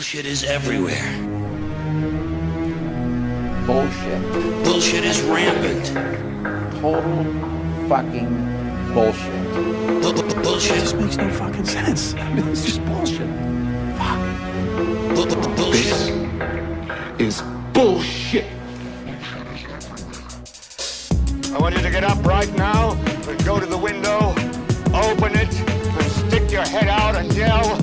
Bullshit is everywhere. Bullshit. Bullshit is rampant. Total fucking bullshit. Bu- bu- Bullshit. This makes no fucking sense. I mean, it's just bullshit. bu- bu- Bullshit. is bullshit. I want you to get up right now and go to the window, open it, and stick your head out and yell,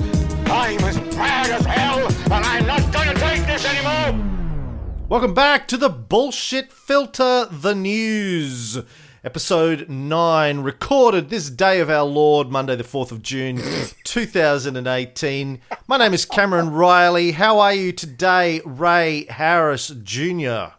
Welcome back to the Bullshit Filter, the news. Episode 9, recorded this day of our Lord, Monday, the 4th of June, 2018. My name is Cameron Riley. How are you today, Ray Harris Jr.?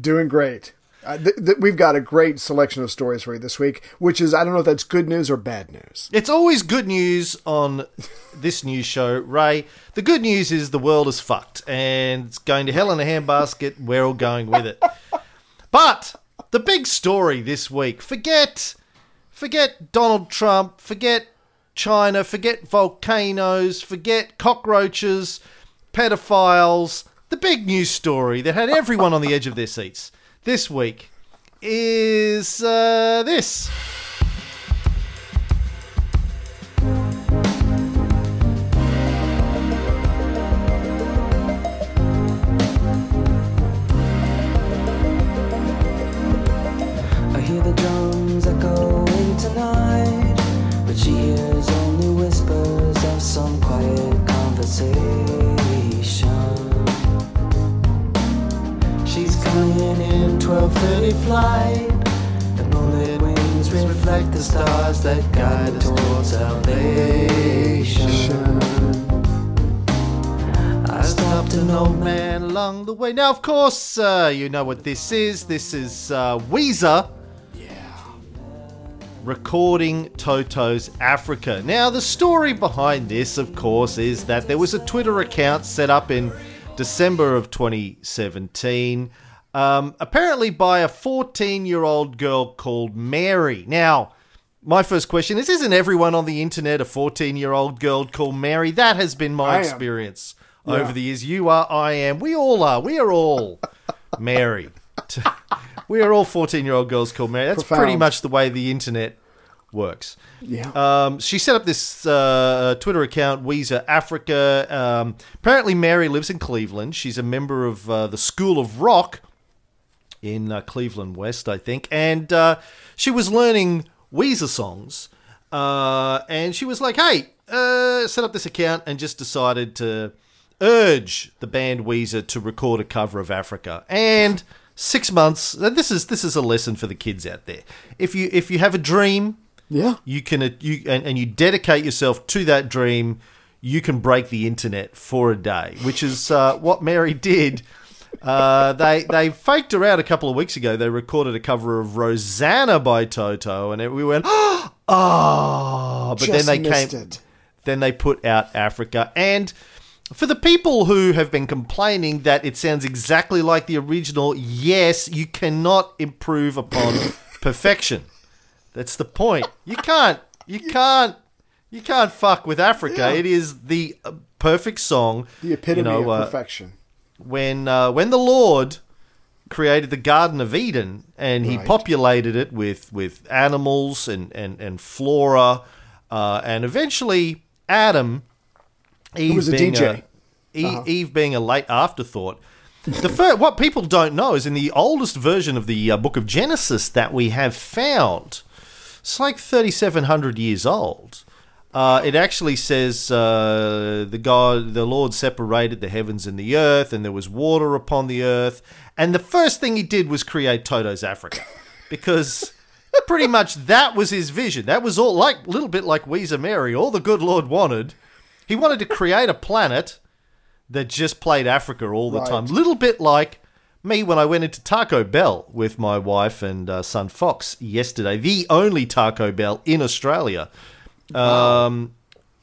Doing great. Uh, th- th- we've got a great selection of stories for you this week, which is, I don't know if that's good news or bad news. It's always good news on this news show, Ray. The good news is the world is fucked and it's going to hell in a handbasket. We're all going with it. But the big story this week, forget forget Donald Trump, forget China, forget volcanoes, forget cockroaches, pedophiles. The big news story that had everyone on the edge of their seats this week is uh, this. 12:30 flight. The moonlit wings reflect the stars that guide us towards salvation. I stopped an old man along the way. Now, of course, uh, you know what this is. This is uh, Weezer. Recording Toto's Africa. Now, the story behind this, of course, is that there was a Twitter account set up in December of 2017, um, apparently by a 14 year old girl called Mary. Now, my first question is Isn't everyone on the internet a 14 year old girl called Mary? That has been my I experience over the years. You are, I am, we all are. We are all Mary. We are all 14 year old girls called Mary. That's pretty much the way the internet works. Yeah. Um, she set up this uh, Twitter account, Weezer Africa. Um, apparently, Mary lives in Cleveland. She's a member of uh, the School of Rock in uh, Cleveland West, I think. And uh, she was learning Weezer songs. Uh, and she was like, hey, uh, set up this account and just decided to urge the band Weezer to record a cover of Africa. And six months, this is this is a lesson for the kids out there. If you if you have a dream, yeah. you can uh, you and, and you dedicate yourself to that dream you can break the internet for a day which is uh, what mary did uh, they they faked her out a couple of weeks ago they recorded a cover of rosanna by toto and it, we went oh but Just then they came it. then they put out Africa. And for the people who have been complaining that it sounds exactly like the original, yes, you cannot improve upon perfection. That's the point. You can't. You can't. You can't fuck with Africa. It is the perfect song. The epitome you know, of uh, perfection. When uh, when the Lord created the Garden of Eden and he Right. populated it with with animals and and and flora, uh, and eventually Adam, Eve was a being DJ. Eve, Uh-huh. Eve being a late afterthought. The fir- what people don't know is in the oldest version of the uh, Book of Genesis that we have found, it's like thirty seven hundred years old. Uh, it actually says uh, the God, the Lord separated the heavens and the earth, and there was water upon the earth. And the first thing he did was create Toto's Africa, because pretty much that was his vision. That was all like a little bit like Weezer Mary. All the good Lord wanted, he wanted to create a planet that just played Africa all the Right. time. Little bit like me when I went into Taco Bell with my wife and uh, son Fox yesterday. The only Taco Bell in Australia. Um,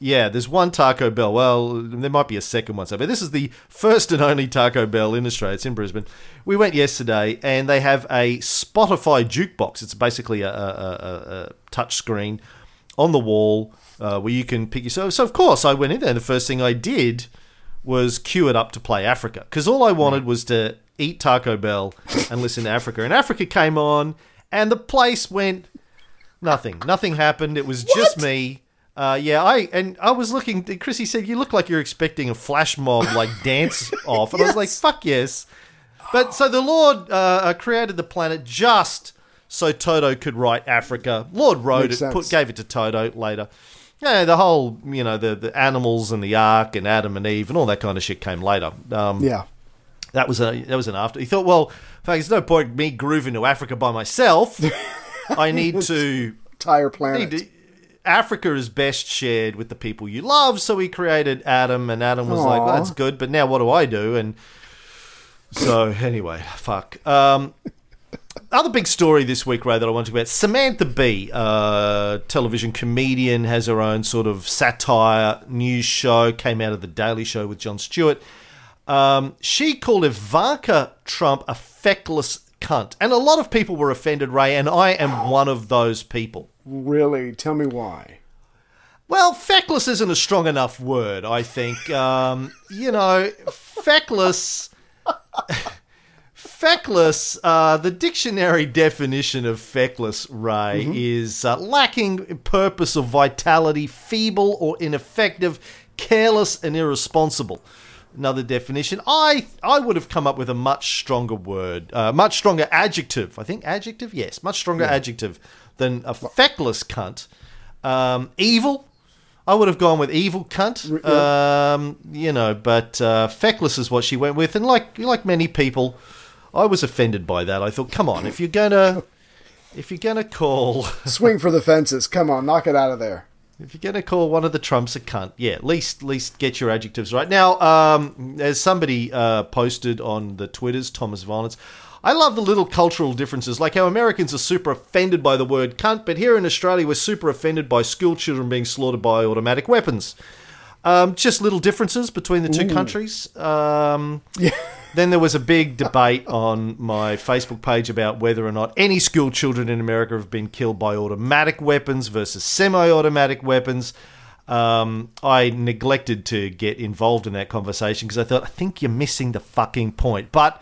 yeah, there's one Taco Bell. Well, there might be a second one, so but this is the first and only Taco Bell in Australia. It's in Brisbane. We went yesterday, and they have a Spotify jukebox. It's basically a, a, a, a touch screen on the wall uh, where you can pick yourself. So of course, I went in there. and The first thing I did was queue it up to play Africa because all I wanted was to eat Taco Bell and listen to Africa. And Africa came on, and the place went nothing. Nothing happened. It was just me. Uh, yeah, I and I was looking. Chrissy said, "You look like you're expecting a flash mob like dance off," and I was like, "Fuck yes." But so the Lord uh, uh, created the planet just so Toto could write Africa. Lord wrote Makes it, put, gave it to Toto later. Yeah, the whole you know the the animals and the ark and Adam and Eve and all that kind of shit came later. Um, Yeah. that was a that was an after. He thought, well, in fact, there's no point me grooving to Africa by myself. I need to Entire planet. need to- Africa is best shared with the people you love. So he created Adam, and Adam was like, well, "That's good," but now what do I do? And so anyway, fuck. Um, other big story this week, Ray, that I want to talk about. Samantha Bee, uh, television comedian, has her own sort of satire news show. Came out of the Daily Show with Jon Stewart. Um, she called Ivanka Trump a feckless cunt, and a lot of people were offended, Ray, and I am one of those people. Really? Tell me why. Well, feckless isn't a strong enough word, I think. Um, you know, feckless. Feckless, uh, the dictionary definition of feckless, Ray, is uh, lacking purpose or vitality, feeble or ineffective, careless and irresponsible. Another definition. I I would have come up with a much stronger word, uh, much stronger adjective. I think adjective, yes, much stronger adjective than a feckless cunt. Um, evil. I would have gone with evil cunt. Um, you know, but uh, feckless is what she went with, and like like many people, I was offended by that. I thought, come on, if you're gonna if you're gonna call Swing for the fences. Come on, knock it out of there. If you're gonna call one of the Trumps a cunt, yeah, at least least get your adjectives right. Now, um, as somebody uh, posted on the Twitters, Thomas Violence. I love the little cultural differences, like how Americans are super offended by the word cunt, but here in Australia we're super offended by school children being slaughtered by automatic weapons. Um, just little differences between the two countries. Um, Then there was a big debate on my Facebook page about whether or not any school children in America have been killed by automatic weapons versus semi automatic weapons. Um, I neglected to get involved in that conversation because I thought, I think you're missing the fucking point. But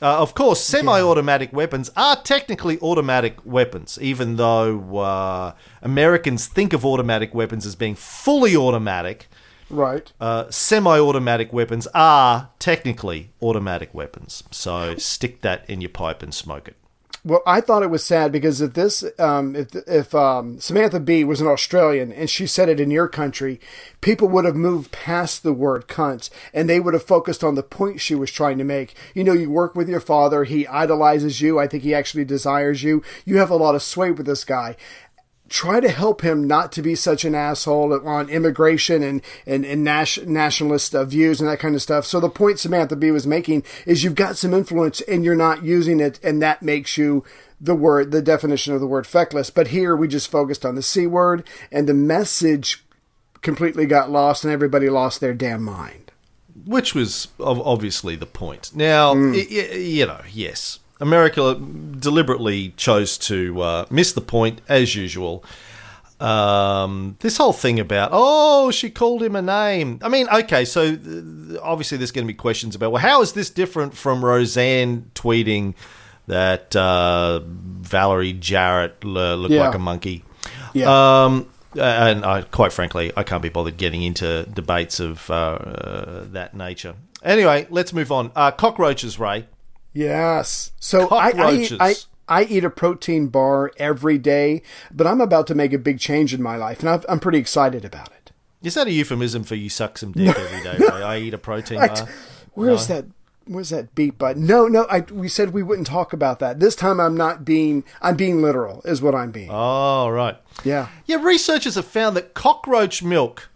uh, of course, semi automatic weapons are technically automatic weapons, even though uh, Americans think of automatic weapons as being fully automatic Right. uh, semi-automatic weapons are technically automatic weapons. So stick that in your pipe and smoke it. Well, I thought it was sad because if this, um, if if um, Samantha Bee was an Australian and she said it in your country, people would have moved past the word "cunt" and they would have focused on the point she was trying to make. You know, you work with your father; he idolizes you. I think he actually desires you. You have a lot of sway with this guy. Try to help him not to be such an asshole on immigration and and, and nas- nationalist uh, views and that kind of stuff. So the point Samantha Bee was making is you've got some influence and you're not using it, and that makes you the word, the definition of the word feckless. But here we just focused on the c word, and the message completely got lost, and everybody lost their damn mind. which was obviously the point. Now, y- y- you know, yes, America deliberately chose to uh, miss the point as usual. Um, this whole thing about oh, she called him a name. I mean, okay, so th- obviously there's going to be questions about well, how is this different from Roseanne tweeting that uh, Valerie Jarrett l- looked Yeah. like a monkey? Yeah. Um, and I, quite frankly, I can't be bothered getting into debates of uh, uh, that nature. Anyway, let's move on. Uh, cockroaches, Ray. Yes. So I, I, Cockroaches. I, I eat a protein bar every day, but I'm about to make a big change in my life, and I've, I'm pretty excited about it. Is that a euphemism for you suck some dick every day, Ray? I eat a protein bar. Where's that? Where's that beat button? No, no. I, we said we wouldn't talk about that. This time I'm not being. I'm being literal. Is what I'm being. Oh, right. yeah. Yeah, researchers have found that cockroach milk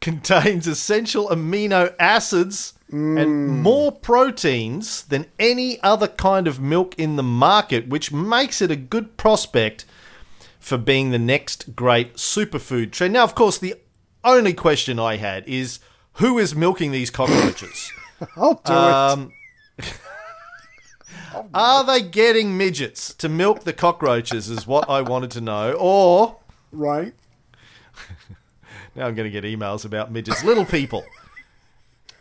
contains essential amino acids and more proteins than any other kind of milk in the market, which makes it a good prospect for being the next great superfood trend. Now, of course, the only question I had is who is milking these cockroaches? I'll do Um, are they getting midgets to milk the cockroaches? Is what I wanted to know. Or. Right. now I'm going to get emails about midgets, little people.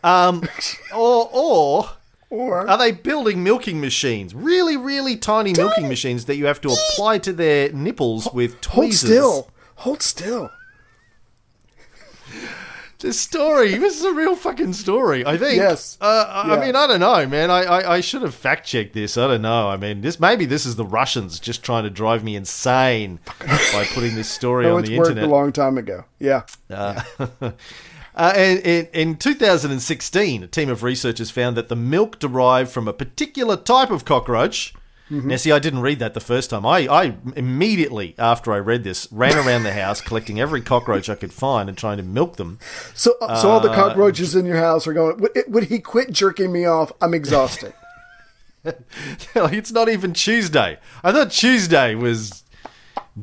Um, or or Or are they building milking machines? Really, really tiny milking machines that you have to apply to their nipples with hold tweezers. still. Hold still. This story. This is a real fucking story. I think. Yes. Uh, I- I Yeah. mean, I don't know, man. I, I, I should have fact checked this. I don't know. I mean, this maybe this is the Russians just trying to drive me insane by putting this story Oh, on it's the worked internet. a long time ago. Yeah. Uh, and in, in 2016, a team of researchers found that the milk derived from a particular type of cockroach. Mm-hmm. Now, see, I didn't read that the first time. I, I immediately, after I read this, ran around the house collecting every cockroach I could find and trying to milk them. So, so all the Uh, cockroaches in your house are going. Would, would he quit jerking me off? I'm exhausted. It's not even Tuesday. I thought Tuesday was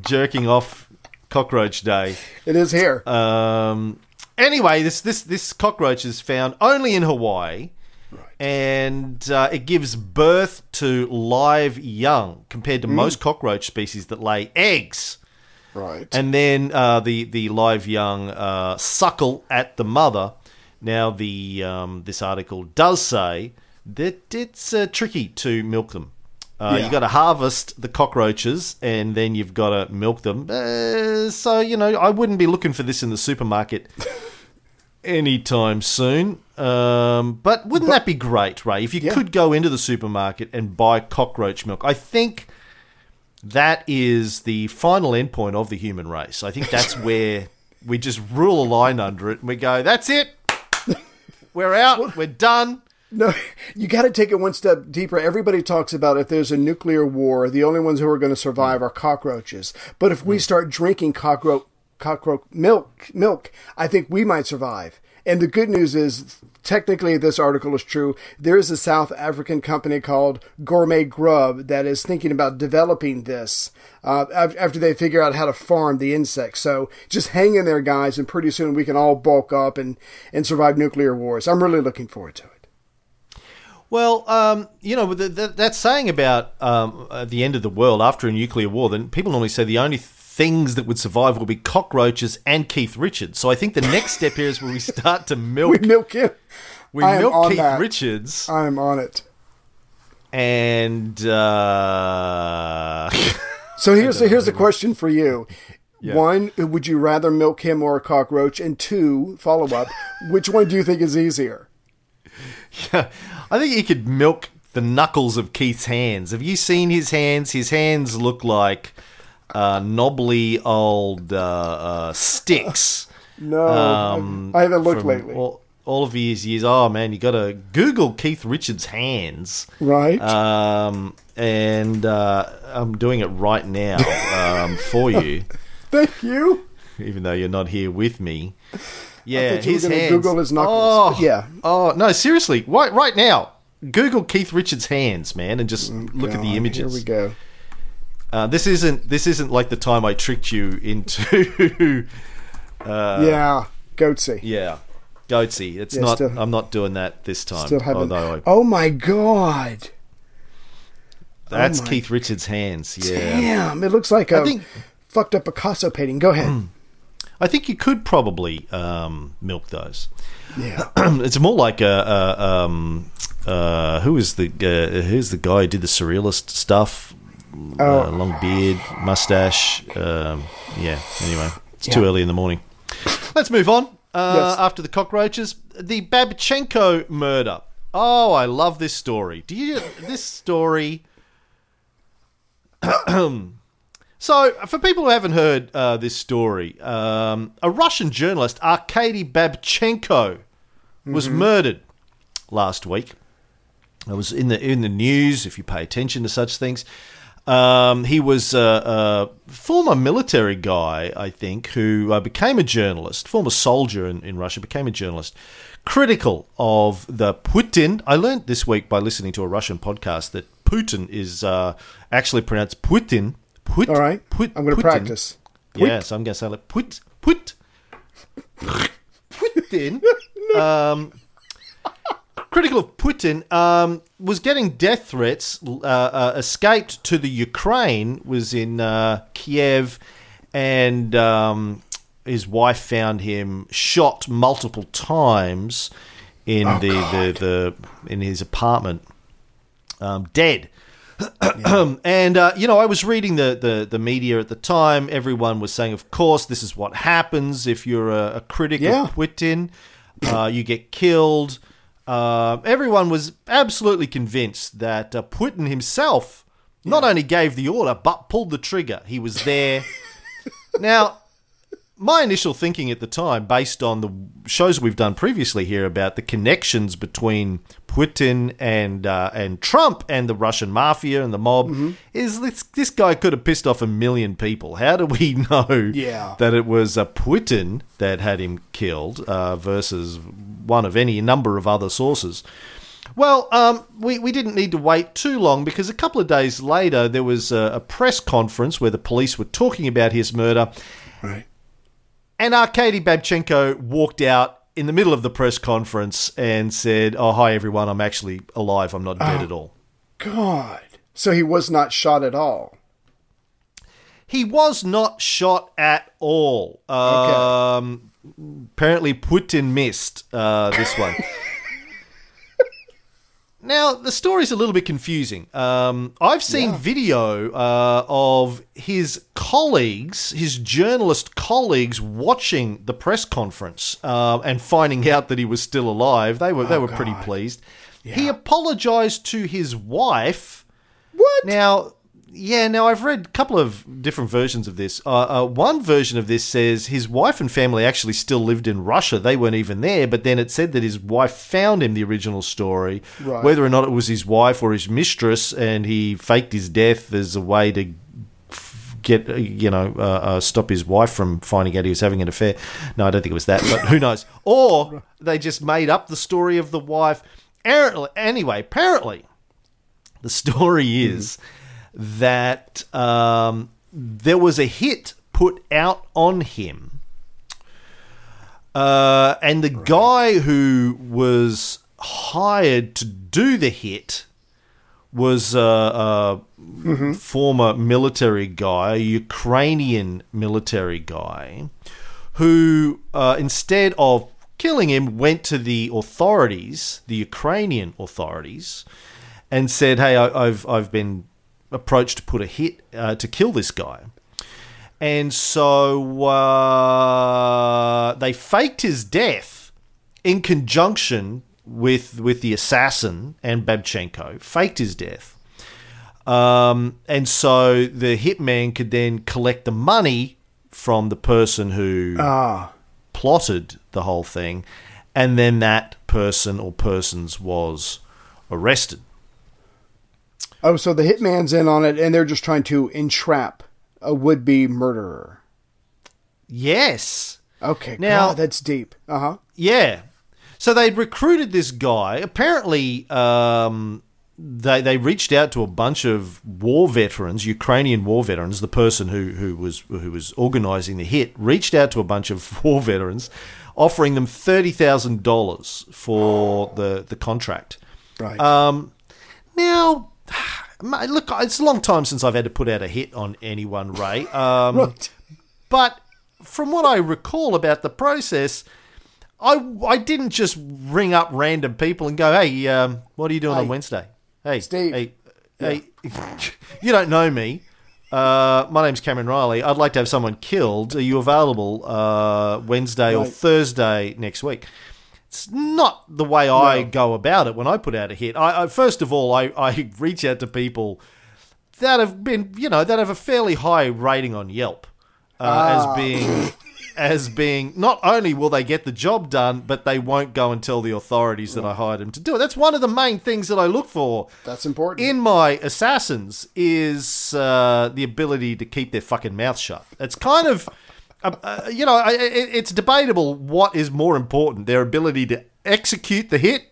jerking off cockroach day. it is here. Um, anyway, this this this cockroach is found only in Hawaii, and uh, it gives birth to live young compared to most cockroach species that lay eggs. right. And then uh, the the live young uh, suckle at the mother. Now the um, this article does say that it's uh, tricky to milk them. Uh, Yeah. You got to harvest the cockroaches and then you've got to milk them. Uh, so you know, I wouldn't be looking for this in the supermarket anytime soon. Um, but wouldn't that be great, Ray? If you Yeah. could go into the supermarket and buy cockroach milk, I think that is the final endpoint of the human race. I think that's where we just rule a line under it and we go, that's it. We're out. We're done. No, you got to take it one step deeper. Everybody talks about if there's a nuclear war, the only ones who are going to survive are cockroaches. But if we start drinking cockroach cockroach milk, milk, I think we might survive. And the good news is, technically, this article is true. There is a South African company called Gourmet Grub that is thinking about developing this uh, after they figure out how to farm the insects. So just hang in there, guys, and pretty soon we can all bulk up and, and survive nuclear wars. I'm really looking forward to it. Well, um, you know, the, the, that saying about um, the end of the world after a nuclear war, then people normally say the only things that would survive will be cockroaches and Keith Richards. So I think the next step here is where we start to milk, We milk him. we I milk Keith that. Richards, I'm on it. and uh, So here's the, here's the question for you. Yeah. One, would you rather milk him or a cockroach? And two, follow up, which one do you think is easier? I think you could milk the knuckles of Keith's hands. Have you seen his hands? His hands look like uh, knobbly old uh, uh, sticks. No, Um, I haven't looked lately. All, all of his years. Oh man, you got to Google Keith Richards' hands. right? Um, and uh, I'm doing it right now um, for you, Thank you. even though you're not here with me. Yeah, his hands. Google his knuckles, Oh, yeah. Oh no, seriously, right, right now. Google Keith Richards' hands, man, and just mm, look at the images. Here we go. Uh, this isn't this isn't like the time I tricked you into. Uh, yeah, goatse. yeah, goatse. It's Yeah, not. still- I'm not doing that this time. Still haven't. Although I, Oh my god! Oh that's my- Keith Richards' hands. Yeah. Damn, it looks like a think- fucked up Picasso painting. Go ahead. Mm. I think you could probably um, milk those. yeah. it's more like a, a um, uh, who is the uh, who's the guy who did the surrealist stuff? Oh. Uh, long beard, mustache. Um, yeah. Anyway, it's too early in the morning. Let's move on. Uh, Yes. After the cockroaches, the Babchenko murder. Oh, I love this story. Do you this story? So, for people who haven't heard uh, this story, um, a Russian journalist, Arkady Babchenko, was murdered last week. It was in the in the news. If you pay attention to such things, um, he was a, a former military guy, I think, who uh, became a journalist, former soldier in, in Russia, became a journalist, critical of the Putin. I learned this week by listening to a Russian podcast that Putin is uh, actually pronounced Putin. Put, All right. Put, I'm going to Putin. practice. Yes, I'm going to say like put put Putin. um, critical of Putin um, was getting death threats. Uh, uh, escaped to the Ukraine. Was in uh, Kiev, and um, his wife found him shot multiple times in Oh, the, the the in his apartment, um, dead. and uh, you know, I was reading the, the the media at the time. Everyone was saying, of course, this is what happens if you're a, a critic Yeah. of Putin. Uh, you get killed. Uh, everyone was absolutely convinced that uh, Putin himself not only gave the order but pulled the trigger. He was there. now, my initial thinking at the time, based on the shows we've done previously here about the connections between Putin and uh, and Trump and the Russian mafia and the mob, is this this guy could have pissed off a million people. How do we know Yeah. that it was a Putin that had him killed uh, versus one of any number of other sources? Well, um, we, we didn't need to wait too long because a couple of days later there was a, a press conference where the police were talking about his murder. Right. And Arkady Babchenko walked out in the middle of the press conference and said, Oh, hi, everyone. I'm actually alive. I'm not dead at all. God. So he was not shot at all. He was not shot at all. Um, Apparently, Putin missed uh, this one. Now, the story's a little bit confusing. Um, I've seen video uh, of his colleagues, his journalist colleagues, watching the press conference uh, and finding out that he was still alive. They were they were pretty pleased. He apologized to his wife. What? Now, yeah, now I've read a couple of different versions of this. Uh, uh, one version of this says his wife and family actually still lived in Russia. They weren't even there, but then it said that his wife found him the original story. Right. Whether or not it was his wife or his mistress, and he faked his death as a way to get, uh, you know, uh, uh, stop his wife from finding out he was having an affair. No, I don't think it was that, but who knows? Or they just made up the story of the wife. Anyway, apparently, the story is that um, there was a hit put out on him, uh, and the guy who was hired to do the hit was a, a former military guy, a Ukrainian military guy, who uh, instead of killing him went to the authorities, the Ukrainian authorities, and said, "Hey, I, I've I've been approached to put a hit uh, to kill this guy." And so uh, they faked his death in conjunction with with the assassin and Babchenko. Faked his death, um, and so the hitman could then collect the money from the person who Ah. plotted the whole thing, and then that person or persons was arrested. Oh, so the hitman's in on it, and they're just trying to entrap a would-be murderer. Yes. Okay, Now- God, that's deep. Uh huh. Yeah. So they'd recruited this guy. Apparently, um, they they reached out to a bunch of war veterans, Ukrainian war veterans. The person who who was who was organising the hit reached out to a bunch of war veterans, offering them thirty thousand dollars for the the contract. Right. Um, now, mate, look, it's a long time since I've had to put out a hit on anyone, Ray. Um, Right. But from what I recall about the process, I I didn't just ring up random people and go, "Hey, um, what are you doing on Wednesday?" Hey, Steve. Hey, hey, you don't know me. Uh, my name's Cameron Riley. I'd like to have someone killed. Are you available uh, Wednesday or Thursday next week? It's not the way I No. go about it when I put out a hit. I, I first of all, I, I reach out to people that have been, you know, that have a fairly high rating on Yelp uh, as being, as being. Not only will they get the job done, but they won't go and tell the authorities that I hired them to do it. That's one of the main things that I look for That's important. in my assassins is uh, the ability to keep their fucking mouth shut. It's kind of, uh, uh, you know, I- it, it's debatable what is more important: their ability to execute the hit,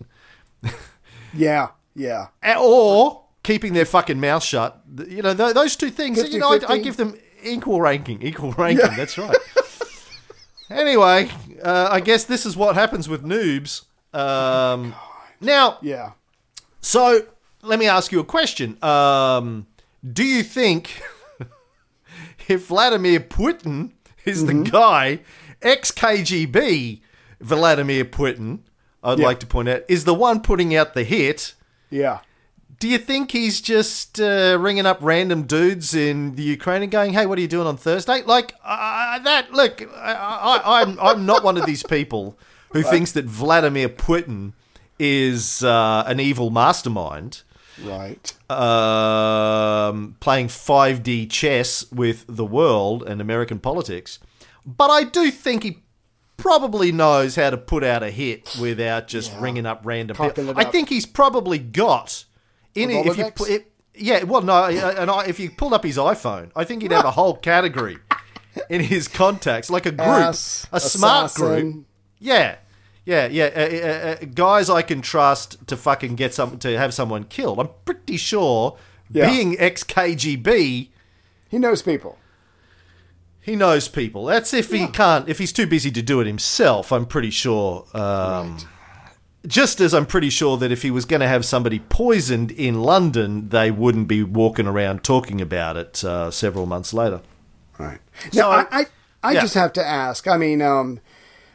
yeah, yeah. or keeping their fucking mouth shut. You know, th- those two things. you know, I, I give them equal ranking. Equal ranking. That's right. anyway, uh, I guess this is what happens with noobs. Um, now, Yeah. so let me ask you a question. Um, do you think if Vladimir Putin is the guy, ex KGB Vladimir Putin, I'd Yeah. like to point out, is the one putting out the hit. Yeah. Do you think he's just uh, ringing up random dudes in the Ukraine and going, "Hey, what are you doing on Thursday?" Like uh, that. Look, I, I, I'm I'm not one of these people who thinks that Vladimir Putin is uh, an evil mastermind Right. um, playing 5D chess with the world and American politics. But I do think he probably knows how to put out a hit without just ringing up random people. I think he's probably got in it, if you put it. Yeah, well, no, and I, if you pulled up his iPhone, I think he'd have a whole category in his contacts, like a group, Ass, a smart group. Yeah, yeah, yeah. Uh, uh, uh, guys, I can trust to fucking get some to have someone killed. I'm pretty sure, Yeah. being ex KGB, He knows people. he knows people. That's if he can't, if he's too busy to do it himself. I'm pretty sure. Um, Just as I'm pretty sure that if he was going to have somebody poisoned in London, they wouldn't be walking around talking about it uh, several months later. Right. So- Now, I, I, I Yeah. just have to ask. I mean, um,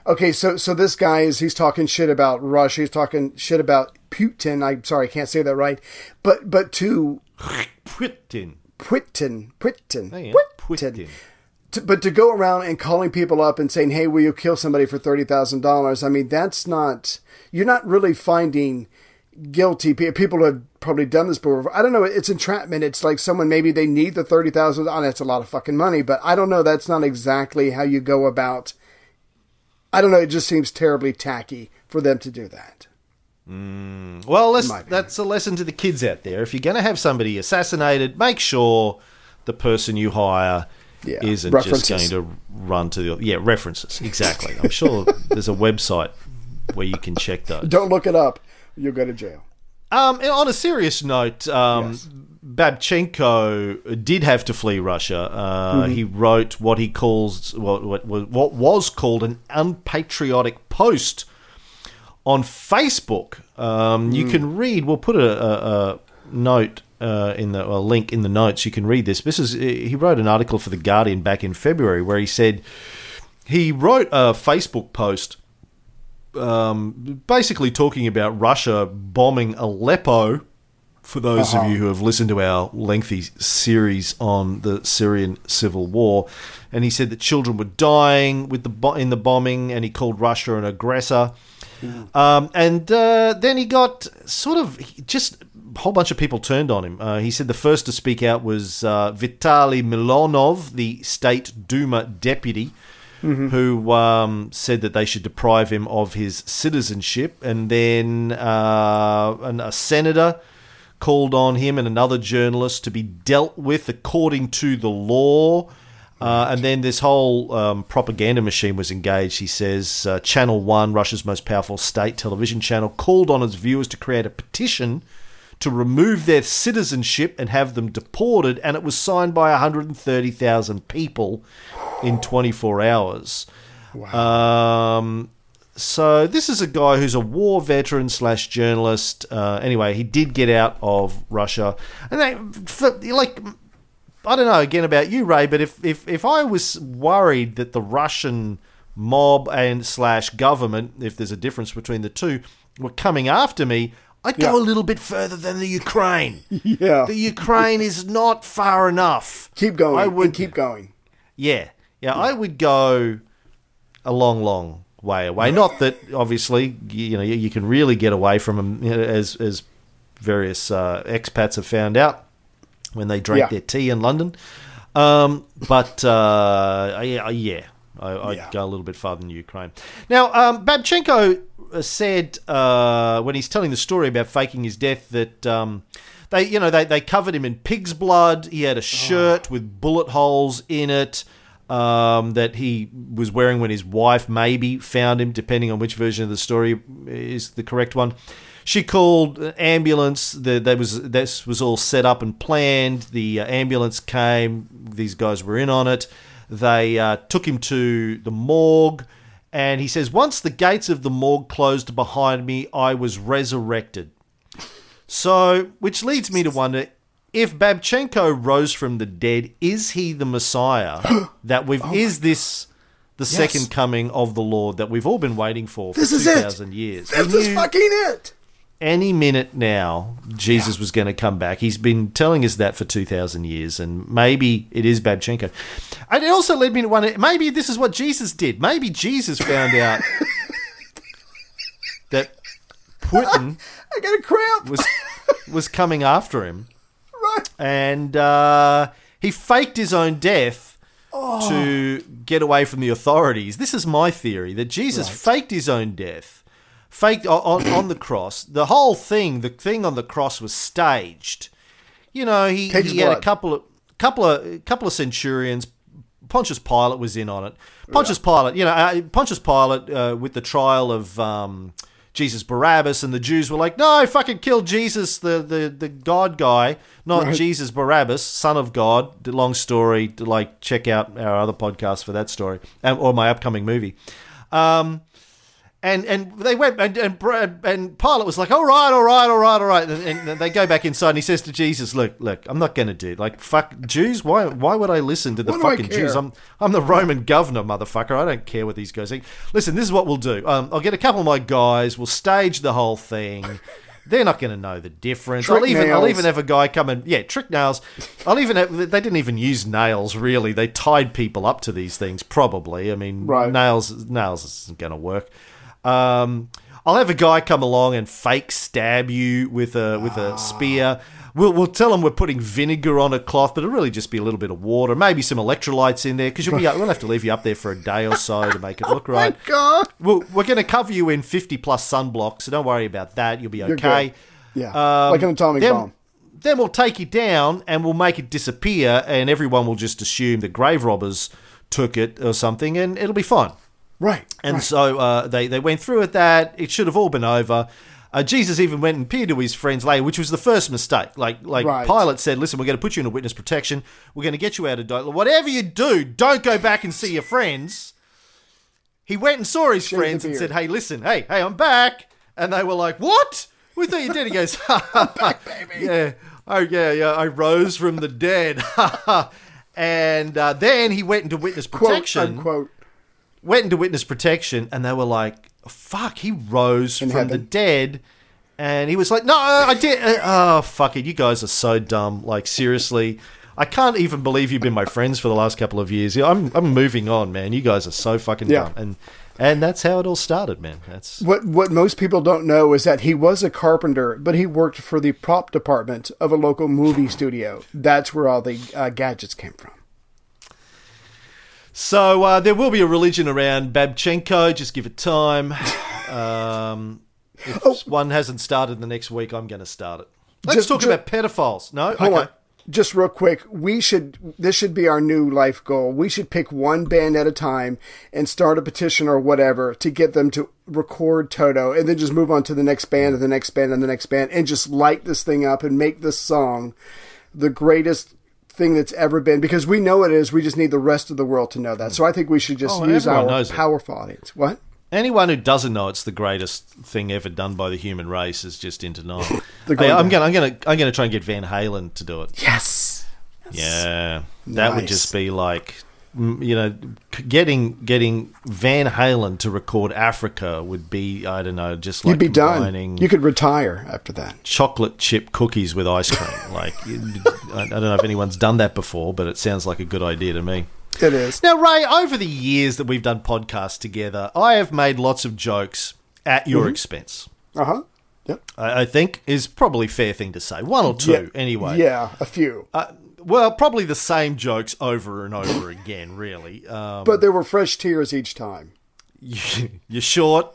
okay, so so this guy is he's talking shit about Russia. He's talking shit about Putin. I'm sorry, I can't say that right. But but to Putin. Putin, Putin, Putin. Putin. To, but to go around and calling people up and saying, "Hey, will you kill somebody for thirty thousand dollars?" I mean, that's not. You're not really finding guilty people have probably done this before. I don't know. It's entrapment. It's like someone maybe they need the thirty thousand. Oh, that's a lot of fucking money, but I don't know. That's not exactly how you go about. I don't know. It just seems terribly tacky for them to do that. Well, let's, that's a lesson to the kids out there. If you're going to have somebody assassinated, make sure the person you hire Yeah, isn't references. just going to run to the yeah references. Exactly. I'm sure there's a website where you can check those. Don't look it up. You'll go to jail. Um, on a serious note, um, Yes. Babchenko did have to flee Russia. Uh, Mm-hmm. He wrote what he calls what, what what was called an unpatriotic post on Facebook. Um, Mm. You can read. We'll put a, a, a note uh, in the a link in the notes. You can read this. This is he wrote an article for the Guardian back in February where he said he wrote a Facebook post um, basically talking about Russia bombing Aleppo. For those of you who have listened to our lengthy series on the Syrian civil war, and he said that children were dying with the bo- in the bombing, and he called Russia an aggressor. Um, and uh, then he got sort of just a whole bunch of people turned on him. Uh, he said the first to speak out was uh, Vitaly Milonov, the state Duma deputy, who um, said that they should deprive him of his citizenship. And then uh, an, a senator called on him and another journalist to be dealt with according to the law. Uh, and then this whole um, propaganda machine was engaged. He says uh, Channel 1, Russia's most powerful state television channel, called on its viewers to create a petition to remove their citizenship and have them deported. And it was signed by 130,000 people in 24 hours. Um, so this is a guy who's a war veteran slash journalist. Uh, anyway, he did get out of Russia, and they, for, like, I don't know again about you, Ray, but if if if I was worried that the Russian mob and slash government, if there's a difference between the two, were coming after me, I'd go Yeah. a little bit further than the Ukraine. Yeah. The Ukraine is not far enough. keep going. I would keep going. yeah, yeah, I would go a long, long way away. Not that obviously you know you, can really get away from them, you know, as as various uh, expats have found out when they drank Yeah. their tea in London. Um, but uh, yeah, yeah, I, I'd Yeah. go a little bit farther than Ukraine. Now, um, Babchenko said uh, when he's telling the story about faking his death that. Um, they, you know, they, they covered him in pig's blood. He had a shirt with bullet holes in it um, that he was wearing when his wife maybe found him, depending on which version of the story is the correct one. She called ambulance. That was this was all set up and planned. The uh, ambulance came. These guys were in on it. They uh, took him to the morgue, and he says, "Once the gates of the morgue closed behind me, I was resurrected." So, which leads me to wonder if Babchenko rose from the dead, is he the Messiah that we've oh is this the second coming of the Lord that we've all been waiting for for This is it. 2,000 years. This is knew fucking it. any minute now, Jesus was going to come back. He's been telling us that for 2,000 years, and maybe it is Babchenko. And it also led me to wonder maybe this is what Jesus did. Maybe Jesus found out that Putin I got a cramp. was was coming after him. And uh, he faked his own death Oh. to get away from the authorities. This is my theory that Jesus faked his own death, faked on, on, the cross. The whole thing, the thing on the cross, was staged. You know, he, Takes he had a couple of couple of couple of centurions. Pontius Pilate was in on it. Pontius Pilate, you know, uh, Pontius Pilate uh, with the trial of um, Jesus Barabbas, and the Jews were like, "No, fucking kill Jesus, the the, the God guy, not Right. Jesus Barabbas, Son of God." Long story. To like check out our other podcast for that story, um, or my upcoming movie. Um, and and they went and and, and Pilate was like, all right, all right, all right, all right. And, and they go back inside, and he says to Jesus, "Look, look, I'm not going to do it. like fuck Jews. Why why would I listen to the What fucking Jews? I'm I'm the Roman governor, motherfucker. I don't care what these guys think. Listen, this is what we'll do. Um, I'll get a couple of my guys. We'll stage the whole thing." They're not going to know the difference. Trick I'll even I'll even have a guy come and yeah, trick nails. I'll even have, they didn't even use nails really. They tied people up to these things probably. I mean, Right. nails nails isn't going to work. Um, I'll have a guy come along and fake stab you with a with a spear. We'll, we'll tell them we're putting vinegar on a cloth, but it'll really just be a little bit of water, maybe some electrolytes in there, because you'll be we'll have to leave you up there for a day or so to make it look right. God. Well, we're going to cover you in fifty plus sunblocks, so don't worry about that. You'll be okay. Yeah. Um, like an atomic then, bomb. Then we'll take you down and we'll make it disappear, and everyone will just assume the grave robbers took it or something, and it'll be fine. Right. And right. so uh, they they went through with that. It should have all been over. Uh, Jesus even went and appeared to his friends later, which was the first mistake. Like like Right. Pilate said, "Listen, we're going to put you in a witness protection. We're going to get you out of Dotla. Whatever you do, don't go back and see your friends." He went and saw his Shave friends and said, "Hey, listen, hey, hey, I'm back." And they were like, "What? We thought you did." He goes, "Ha, ha, ha. "Yeah, oh yeah, yeah, I rose from the dead." and uh, then he went into witness quote protection unquote. Went into witness protection and they were like, fuck, he rose In from the dead. And he was like, no, I did. uh, Oh, fuck it. You guys are so dumb. Like, seriously. I can't even believe you've been my friends for the last couple of years. Yeah, I'm, I'm moving on, man. You guys are so fucking Yeah. dumb. And and that's how it all started, man. That's What what most people don't know is that he was a carpenter, but he worked for the prop department of a local movie studio. That's where all the uh, gadgets came from. So uh, there will be a religion around Babchenko. Just give it time. Um, if one hasn't started the next week, I'm going to start it. Let's Just- talk ju- about pedophiles. No, Hold okay. on. Just real quick, we should this should be our new life goal. We should pick one band at a time and start a petition or whatever to get them to record Toto and then just move on to the next band and the next band and the next band and just light this thing up and make this song the greatest thing that's ever been because we know it is. We just need the rest of the world to know that. So I think we should just Oh, use our powerful audience. What? Anyone who doesn't know it's the greatest thing ever done by the human race is just in denial. Hey, I'm going. I'm going to. I'm going to try and get Van Halen to do it. Yes. Yeah, that would just be like, you know, getting getting Van Halen to record Africa would be. I don't know, just like You'd be done. You could retire after that. chocolate chip cookies with ice cream. like, I don't know if anyone's done that before, but it sounds like a good idea to me. It is. Now, Ray, over the years that we've done podcasts together, I have made lots of jokes at your expense. Uh huh. Yep. I, I think is probably a fair thing to say. One or two, Yeah. anyway. Yeah, a few. Uh, well, probably the same jokes over and over again, really. Um, but there were fresh tears each time. you, you're short.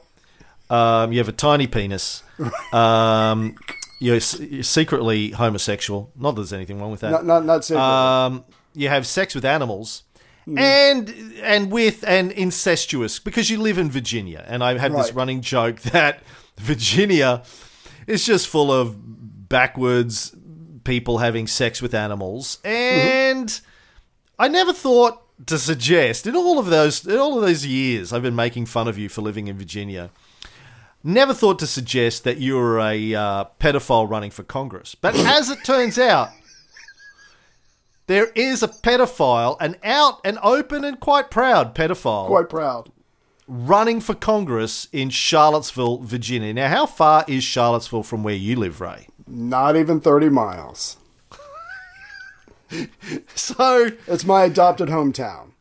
Um, you have a tiny penis. Um, you're, you're secretly homosexual. Not that there's anything wrong with that. Not not not secretly. Um, you have sex with animals. Hmm. And and with and incestuous because you live in Virginia, and I have had this running joke that Virginia is just full of backwards people having sex with animals, Mm-hmm. and I never thought to suggest in all of those in all of those years I've been making fun of you for living in Virginia. Never thought to suggest that you were a uh, pedophile running for Congress, but as it turns out, there is a pedophile, an out and open and quite proud pedophile, Quite proud. running for Congress in Charlottesville, Virginia. Now, how far is Charlottesville from where you live, Ray? Not even 30 miles. So, It's my adopted hometown.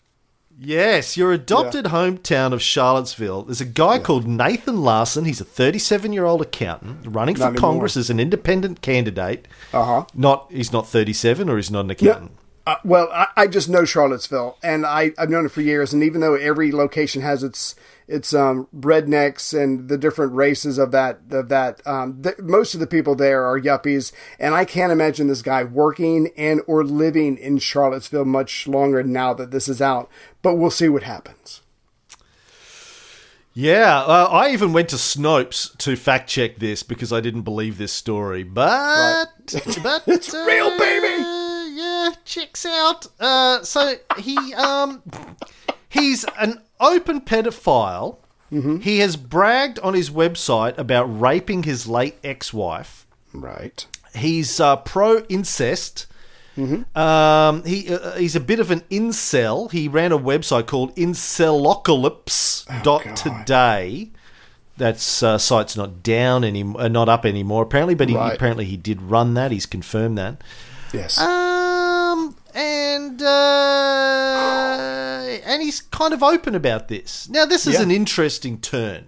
yes, your adopted hometown of Charlottesville. There's a guy called Nathan Larson. He's a 37 year old accountant running for anymore. Congress as an independent candidate. Uh huh. Not, he's not 37 or he's not an accountant. Uh, well, I, I just know Charlottesville, and I, I've known it for years. And even though every location has its its um, rednecks and the different races of that of that, um, th- most of the people there are yuppies, and I can't imagine this guy working and or living in Charlottesville much longer now that this is out. But we'll see what happens. Yeah, uh, I even went to Snopes to fact check this because I didn't believe this story. But, but It's real, baby! Uh, Yeah, checks out. Uh, so he um he's an open pedophile. Mm-hmm. He has bragged on his website about raping his late ex-wife. Right. He's uh, pro incest. Mm-hmm. Um, he uh, he's a bit of an incel. He ran a website called Incelocalypse.today. That's uh, site's not down any, uh, not up anymore apparently, but he Right. apparently he did run that. He's confirmed that. Yes. Um, and uh, and he's kind of open about this. Now, this is Yeah. an interesting turn.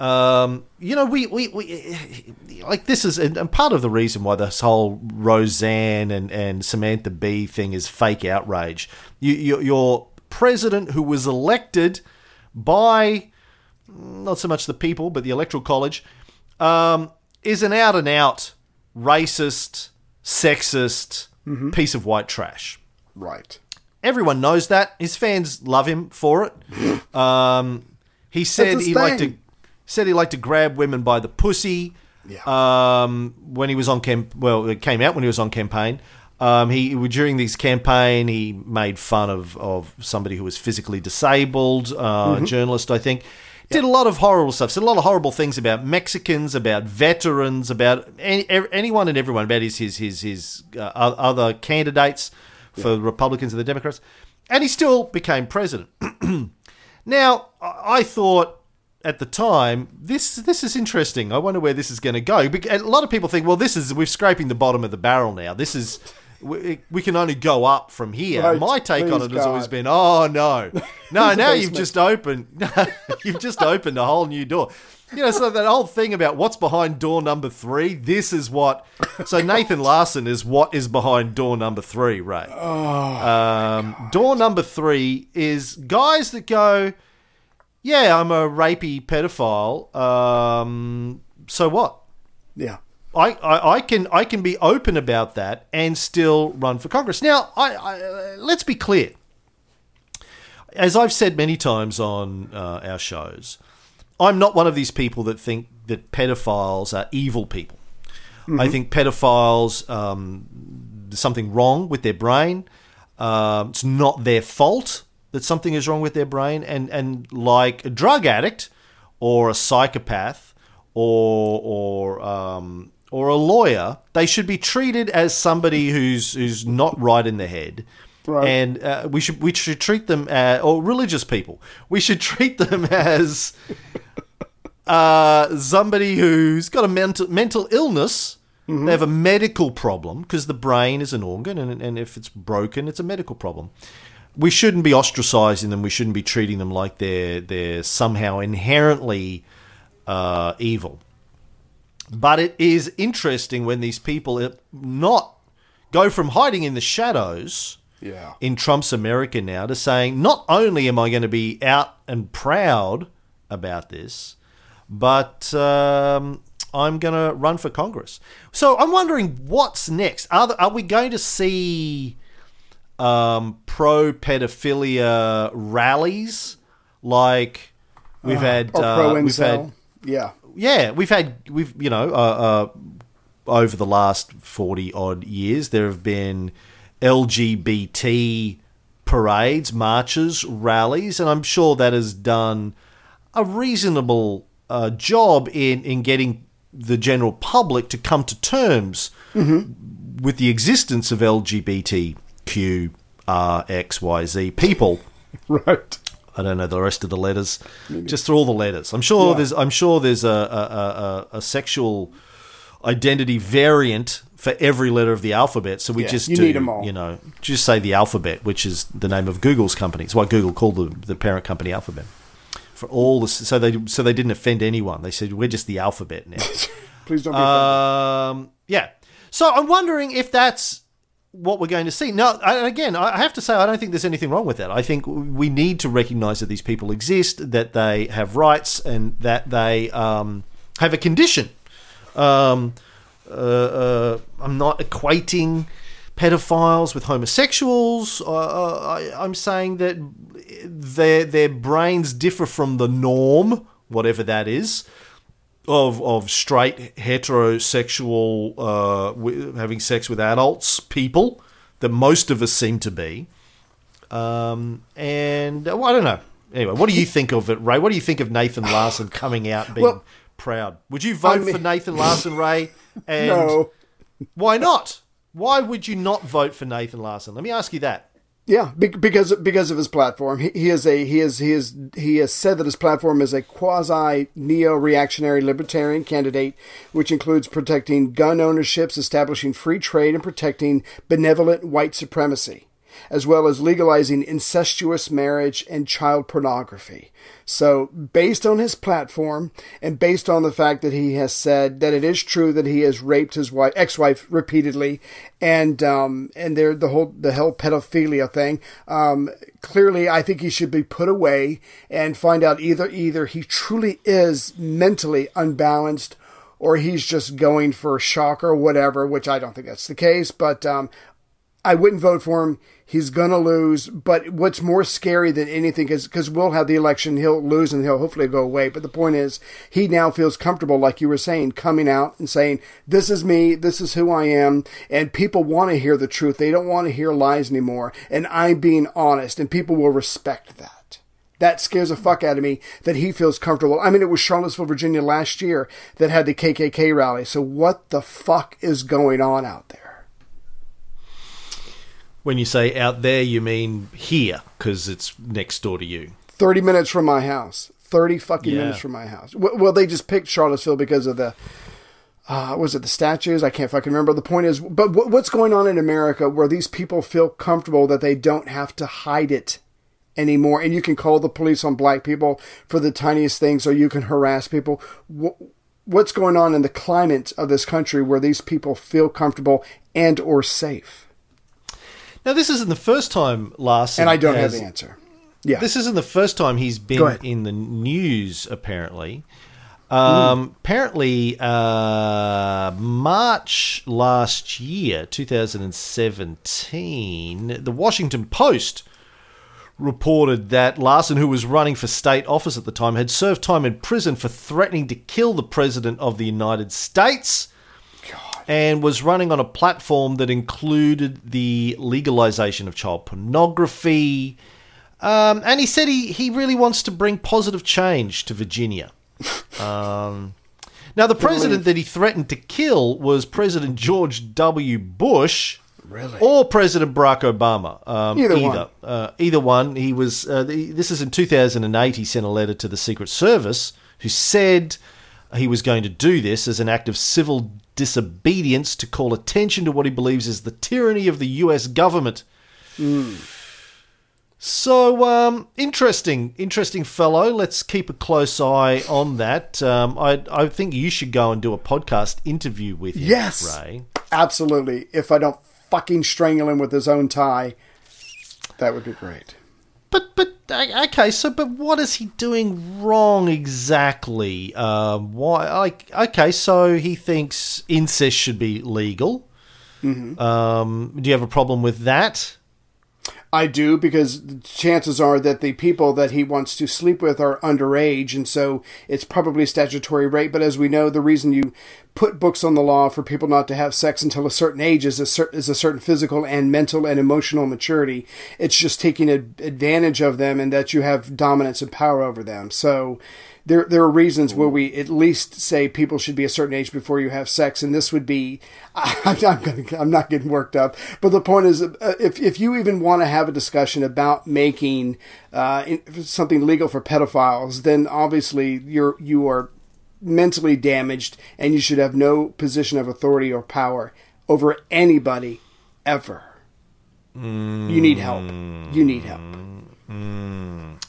Um, you know, we, we, we like this is and, and part of the reason why this whole Roseanne and, and Samantha Bee thing is fake outrage. You, you, your president who was elected by not so much the people, but the electoral college, um, is an out and out racist, sexist piece of white trash. right. Everyone knows that. His fans love him for it. Um, he said he liked to said he liked to grab women by the pussy. Yeah. Um, when he was on camp, well, it came out when he was on campaign. Um, he during this campaign he made fun of, of somebody who was physically disabled, uh, Mm-hmm. a journalist, I think. Did a lot of horrible stuff. Said a lot of horrible things about Mexicans, about veterans, about any, anyone and everyone, about his his his, his uh, other candidates for Republicans and the Democrats, and he still became president. now, I thought at the time this this is interesting. I wonder where this is going to go. A lot of people think, well, this is we're scraping the bottom of the barrel now. This is we, we can only go up from here. Right. My take on it has always been, oh no, no. Now you've just opened, you've just opened a whole new door. You know, so that whole thing about what's behind door number three. This is what. So Nathan Larson is what is behind door number three, Ray. um, door number three is guys that go, yeah, I'm a rapey pedophile. Um, so what? Yeah. I, I, I can I can be open about that and still run for Congress. Now, I, I let's be clear. As I've said many times on uh, our shows, I'm not one of these people that think that pedophiles are evil people. I think pedophiles um, there's something wrong with their brain. Um, it's not their fault that something is wrong with their brain, and and like a drug addict or a psychopath or or um, or a lawyer, they should be treated as somebody who's who's not right in the head. Right. And uh, we should we should treat them as, or religious people. We should treat them as uh, somebody who's got a mental mental illness. They have a medical problem because the brain is an organ, and, and if it's broken, it's a medical problem. We shouldn't be ostracizing them. We shouldn't be treating them like they're they're somehow inherently uh, evil. But it is interesting when these people uh, not go from hiding in the shadows Yeah. in Trump's America now to saying not only am I going to be out and proud about this, but um, I'm going to run for Congress. So I'm wondering what's next. Are, the, are we going to see um, pro pedophilia rallies like we've had? Or uh, pro we've had. Yeah. Yeah, we've had we've you know uh, uh, over the last forty odd years there have been LGBT parades, marches, rallies, and I'm sure that has done a reasonable uh, job in in getting the general public to come to terms with the existence of LGBTQ R X Y Z people. Right. I don't know the rest of the letters. Just through all the letters. I'm sure Yeah. there's. I'm sure there's a a, a, a sexual identity variant for every letter of the alphabet. So we Yeah, just you do, them all. You know, just say the alphabet, which is the name of Google's company. It's why Google called the, the parent company Alphabet. For all the so they so they didn't offend anyone. They said we're just the alphabet now. Please don't be. Um, yeah. So I'm wondering if that's what we're going to see. Now, again, I have to say, I don't think there's anything wrong with that. I think we need to recognize that these people exist, that they have rights, and that they um, have a condition. Um, uh, uh, I'm not equating pedophiles with homosexuals. Uh, uh, I, I'm saying that their their brains differ from the norm, whatever that is of of straight heterosexual uh, w- having sex with adults people that most of us seem to be. Um, and uh, well, I don't know. Anyway, what do you think of it, Ray? What do you think of Nathan Larson coming out being Well, proud? Would you vote I mean- for Nathan Larson, Ray? And No. why not? Why would you not vote for Nathan Larson? Let me ask you that. Yeah, because because of his platform, he, he is a he is he is he has said that his platform is a quasi neo reactionary libertarian candidate, which includes protecting gun ownerships, establishing free trade, and protecting benevolent white supremacy, as well as legalizing incestuous marriage and child pornography. So, based on his platform and based on the fact that he has said that it is true that he has raped his wife, ex-wife repeatedly, and um, and there the whole the whole pedophilia thing, um, clearly I think he should be put away and find out either either he truly is mentally unbalanced or he's just going for shock or whatever, which I don't think that's the case, but um, I wouldn't vote for him. He's gonna lose. But what's more scary than anything is because we'll have the election, he'll lose and he'll hopefully go away. But the point is, he now feels comfortable, like you were saying, coming out and saying, "This is me. This is who I am." And people want to hear the truth. They don't want to hear lies anymore. And I'm being honest, and people will respect that. That scares the fuck out of me that he feels comfortable. I mean, it was Charlottesville, Virginia last year that had the KKK rally. So what the fuck is going on out there? When you say out there, you mean here because it's next door to you. 30 minutes from my house. 30 fucking Yeah. minutes from my house. Well, they just picked Charlottesville because of the, uh, was it the statues? I can't fucking remember. The point is, but wh- what's going on in America where these people feel comfortable that they don't have to hide it anymore? And you can call the police on black people for the tiniest things or you can harass people. Wh- What's going on in the climate of this country where these people feel comfortable and or safe? Now, this isn't the first time Larson And I don't have the answer. Yeah. This isn't the first time he's been in the news, apparently. Um, Apparently, uh, March last year, 2017, the Washington Post reported that Larson, who was running for state office at the time, had served time in prison for threatening to kill the President of the United States and was running on a platform that included the legalization of child pornography. Um, and he said he, he really wants to bring positive change to Virginia. Um, now, the president that he threatened to kill was President George W. Bush. Really? Or President Barack Obama. Um, Either either one. Uh, either one. He was. Uh, the, this is in 2008. He sent a letter to the Secret Service, who said he was going to do this as an act of civil disobedience to call attention to what he believes is the tyranny of the U.S. government. So um, interesting, interesting fellow. Let's keep a close eye on that. Um, I I think you should go and do a podcast interview with him, Yes. Ray. Absolutely. If I don't fucking strangle him with his own tie, that would be great. But but okay, so but what is he doing wrong exactly? Um, why? Like okay, so he thinks incest should be legal. Um, do you have a problem with that? I do because chances are that the people that he wants to sleep with are underage, and so it's probably statutory rape. But as we know, the reason you put books on the law for people not to have sex until a certain age is a, cer- is a certain physical and mental and emotional maturity. It's just taking ad- advantage of them and that you have dominance and power over them. So there there are reasons where we at least say people should be a certain age before you have sex, and this would be. I'm not gonna, I'm not getting worked up, but the point is, uh, if if you even want to have a discussion about making uh, something legal for pedophiles, then obviously you're you are mentally damaged, and you should have no position of authority or power over anybody ever. You need help. You need help.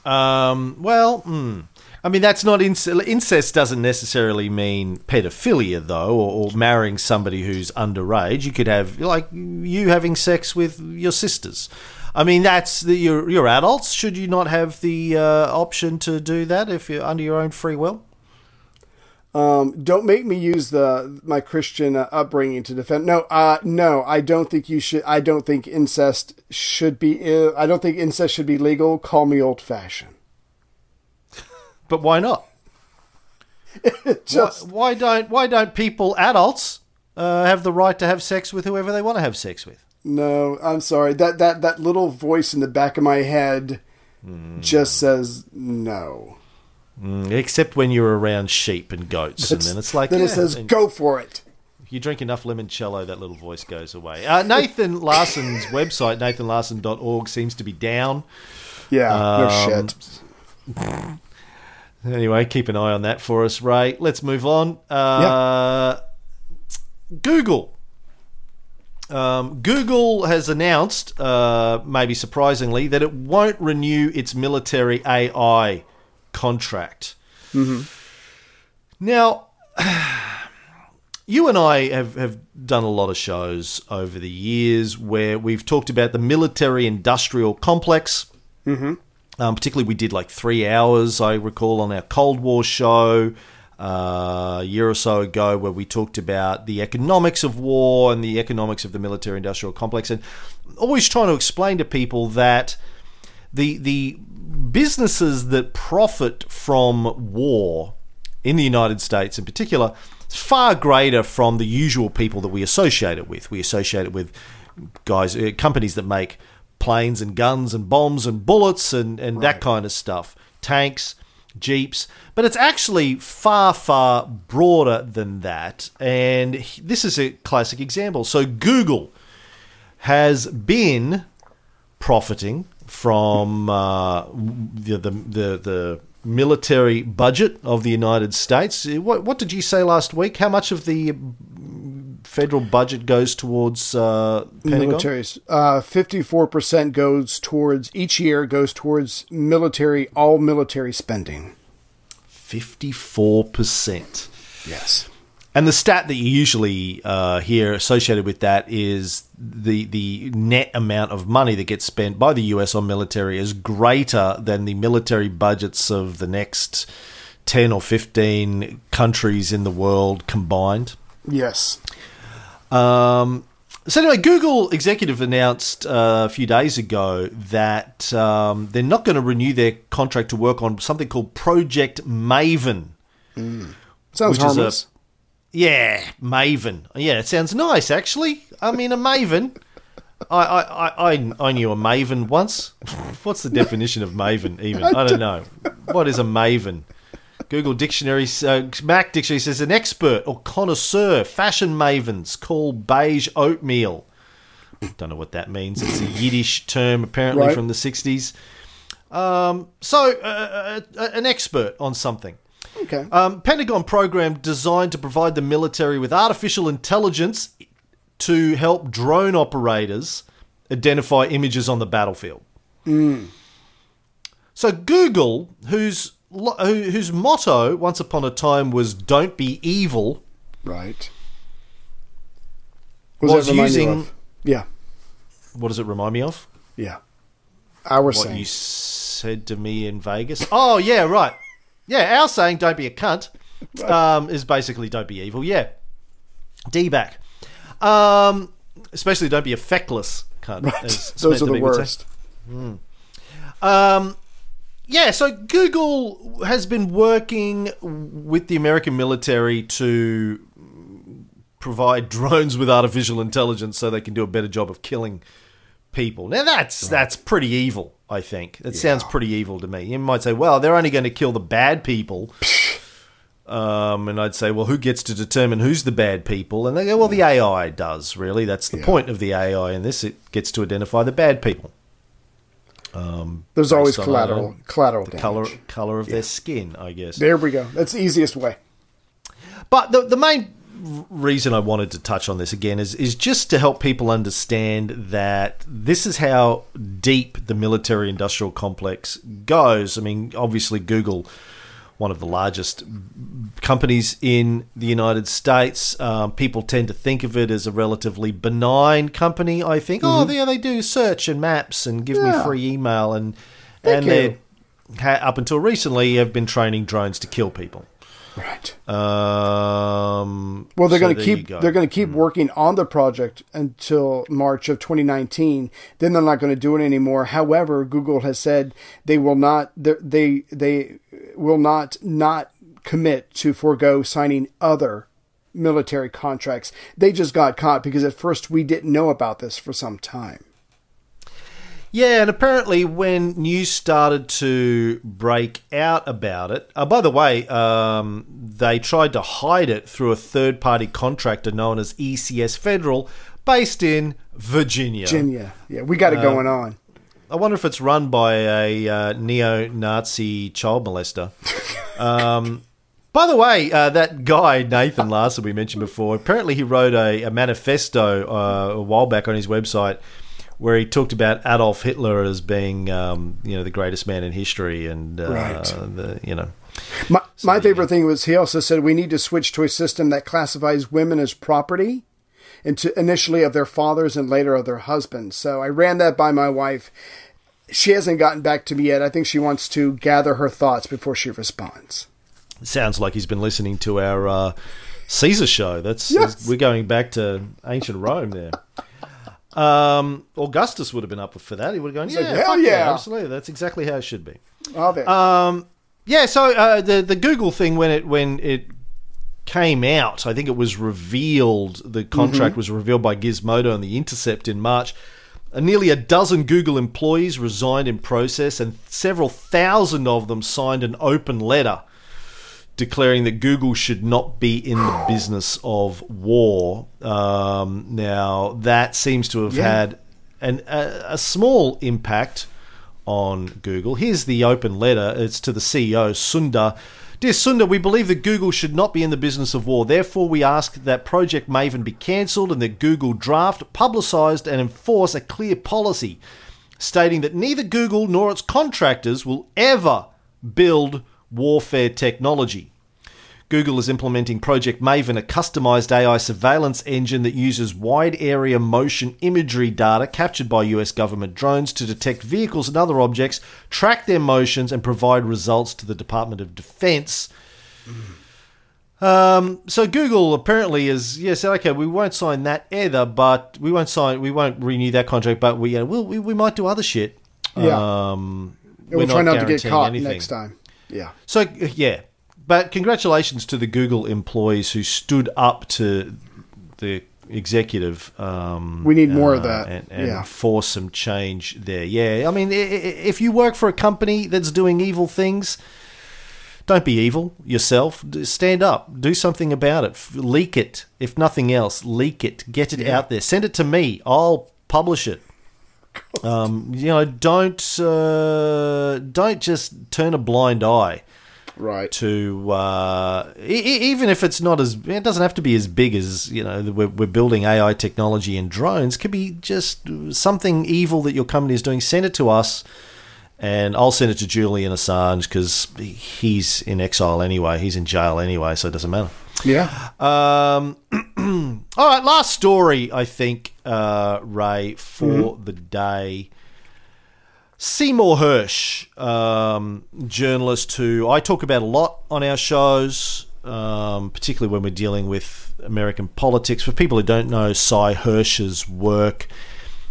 Um, well, mm, I mean, that's not inc- incest. Doesn't necessarily mean pedophilia, though, or, or marrying somebody who's underage. You could have like you having sex with your sisters. I mean, that's the, you're, you're adults. Should you not have the uh, option to do that if you're under your own free will? Um, don't make me use the my Christian uh, upbringing to defend. No, uh, no, I don't think you should. I don't think incest should be. Uh, I don't think incest should be legal. Call me old fashioned. But why not? Just why, why don't why don't people adults uh, have the right to have sex with whoever they want to have sex with? no. I'm sorry. That that that little voice in the back of my head just says no. Mm, Except when you're around sheep and goats, and then it's like then yeah, it says go for it. if you drink enough limoncello, that little voice goes away. Uh, Nathan Larson's website, nathanlarson.org, seems to be down. Yeah, no Um, shit. Anyway, keep an eye on that for us, Ray. Let's move on. Uh, Google. Um, Google has announced, uh, maybe surprisingly, that it won't renew its military AI contract. Now, you and I have, have done a lot of shows over the years where we've talked about the military industrial complex. Um, particularly, we did like three hours, I recall, on our Cold War show uh, a year or so ago, where we talked about the economics of war and the economics of the military industrial complex, and always trying to explain to people that the the businesses that profit from war in the United States, in particular, is far greater from the usual people that we associate it with. We associate it with guys, uh, companies that make planes and guns and bombs and bullets and, and that kind of stuff, tanks, jeeps. But it's actually far, far broader than that. And this is a classic example. So Google has been profiting from uh, the, the the the military budget of the United States. What what did you say last week? How much of the federal budget goes towards uh, Pentagon? Militaries. Uh, Fifty-four percent goes towards each year goes towards military, all military spending. Fifty-four percent. Yes. And the stat that you usually uh, hear associated with that is the the net amount of money that gets spent by the US on military is greater than the military budgets of the next ten or fifteen countries in the world combined. Yes. Um, so anyway, Google executive announced uh, a few days ago that um, they're not going to renew their contract to work on something called Project Maven. Sounds Which is a- harmless. Yeah, Maven. Yeah, it sounds nice actually. I mean, a Maven. I, I, I, I- I knew a Maven once. What's the definition of Maven? Even I don't know. What is a Maven? Google Dictionary, uh, Mac Dictionary says an expert or connoisseur, fashion mavens call beige oatmeal. Don't know what that means. It's a Yiddish term apparently Right. from the 60s. Um, so, uh, uh, an expert on something. Okay. Um, Pentagon program designed to provide the military with artificial intelligence to help drone operators identify images on the battlefield. So Google, whose lo- who- whose motto once upon a time was "Don't be evil," right. was that remind you using-? Yeah. what does it remind me of? Yeah. Our What saying. you said to me in Vegas? Oh yeah, right. Yeah, our saying "Don't be a cunt" um, is basically "Don't be evil." Yeah, D back. Um, especially "Don't be a feckless cunt." as Those are the Bee would say. worst. Um, yeah, so Google has been working with the American military to provide drones with artificial intelligence so they can do a better job of killing people. Now that's that's pretty evil. I think that sounds pretty evil to me. You might say, well, they're only going to kill the bad people. Um, and I'd say, well, who gets to determine who's the bad people? And they go, well, the AI does, really. That's the point of the AI in this. It gets to identify the bad people. Um, There's always on, collateral collateral The damage. color, color of their skin, I guess. There we go. That's the easiest way. But the, the main reason I wanted to touch on this again is, is just to help people understand that this is how deep the military industrial complex goes. I mean, obviously, Google, one of the largest companies in the United States, um, people tend to think of it as a relatively benign company. I think, oh, yeah, they do search and maps and give me free email. And, Thank and they, ha- up until recently, have been training drones to kill people. Right. Um, Well, they're so going to keep go. they're going to keep working on the project until March of 2019. Then they're not going to do it anymore. However, Google has said they will not they, they will not not commit to forego signing other military contracts. They just got caught because at first we didn't know about this for some time. Yeah, and apparently when news started to break out about it, uh, by the way, um, they tried to hide it through a third-party contractor known as ECS Federal, based in Virginia. Virginia, yeah, we got it going on. I wonder if it's run by a uh, neo-Nazi child molester. Um, by the way, uh, that guy Nathan Larson we mentioned before, apparently he wrote a, a manifesto uh, a while back on his website where he talked about Adolf Hitler as being, um, you know, the greatest man in history, and uh, Right. the, you know, My, my favorite thing was he also said we need to switch to a system that classifies women as property, into initially of their fathers and later of their husbands. So I ran that by my wife. She hasn't gotten back to me yet. I think she wants to gather her thoughts before she responds. sounds like he's been listening to our uh, Caesar show. That's Yes. we're going back to ancient Rome there. Um, Augustus would have been up for that. He would have gone, yeah, like, hell fuck yeah." absolutely. That's exactly how it should be. Oh, there. Um, yeah. So uh, the the Google thing when it when it came out, I think it was revealed. The contract was revealed by Gizmodo and the Intercept in March. Uh, nearly a dozen Google employees resigned in process, and several thousand of them signed an open letter declaring that Google should not be in the business of war. Um, now, that seems to have Yeah. had an, a, a small impact on Google. Here's the open letter. It's to the CEO, Sundar. Dear Sundar, we believe that Google should not be in the business of war. Therefore, we ask that Project Maven be cancelled and that Google draft, publicise, and enforce a clear policy stating that neither Google nor its contractors will ever build warfare technology. Google is implementing Project Maven, a customized AI surveillance engine that uses wide area motion imagery data captured by US government drones to detect vehicles and other objects, track their motions, and provide results to the Department of Defense. Um, so Google apparently is yeah said okay we won't sign that either, but we won't sign we won't renew that contract, but we uh, we'll, we we might do other shit. Yeah. Um, we'll try not to get caught anything. next time. Yeah. So yeah, but congratulations to the Google employees who stood up to the executive. Um, We need more of that. and, and Yeah. force some change there. Yeah, I mean, if you work for a company that's doing evil things. Don't be evil yourself. Stand up. Do something about it. Leak it. If nothing else, leak it. Get it out there. Send it to me. I'll publish it. Um, you know, don't uh, don't just turn a blind eye Right. to uh, e- even if it's not as it doesn't have to be as big as you know we're, we're building AI technology and drones. Could be just something evil that your company is doing. Send it to us, and I'll send it to Julian Assange because he's in exile anyway. He's in jail anyway, so it doesn't matter. Yeah. Um, all right, last story, I think, uh, Ray, for the day. Seymour Hersh, um, journalist who I talk about a lot on our shows, um, particularly when we're dealing with American politics. For people who don't know Sy Hersh's work,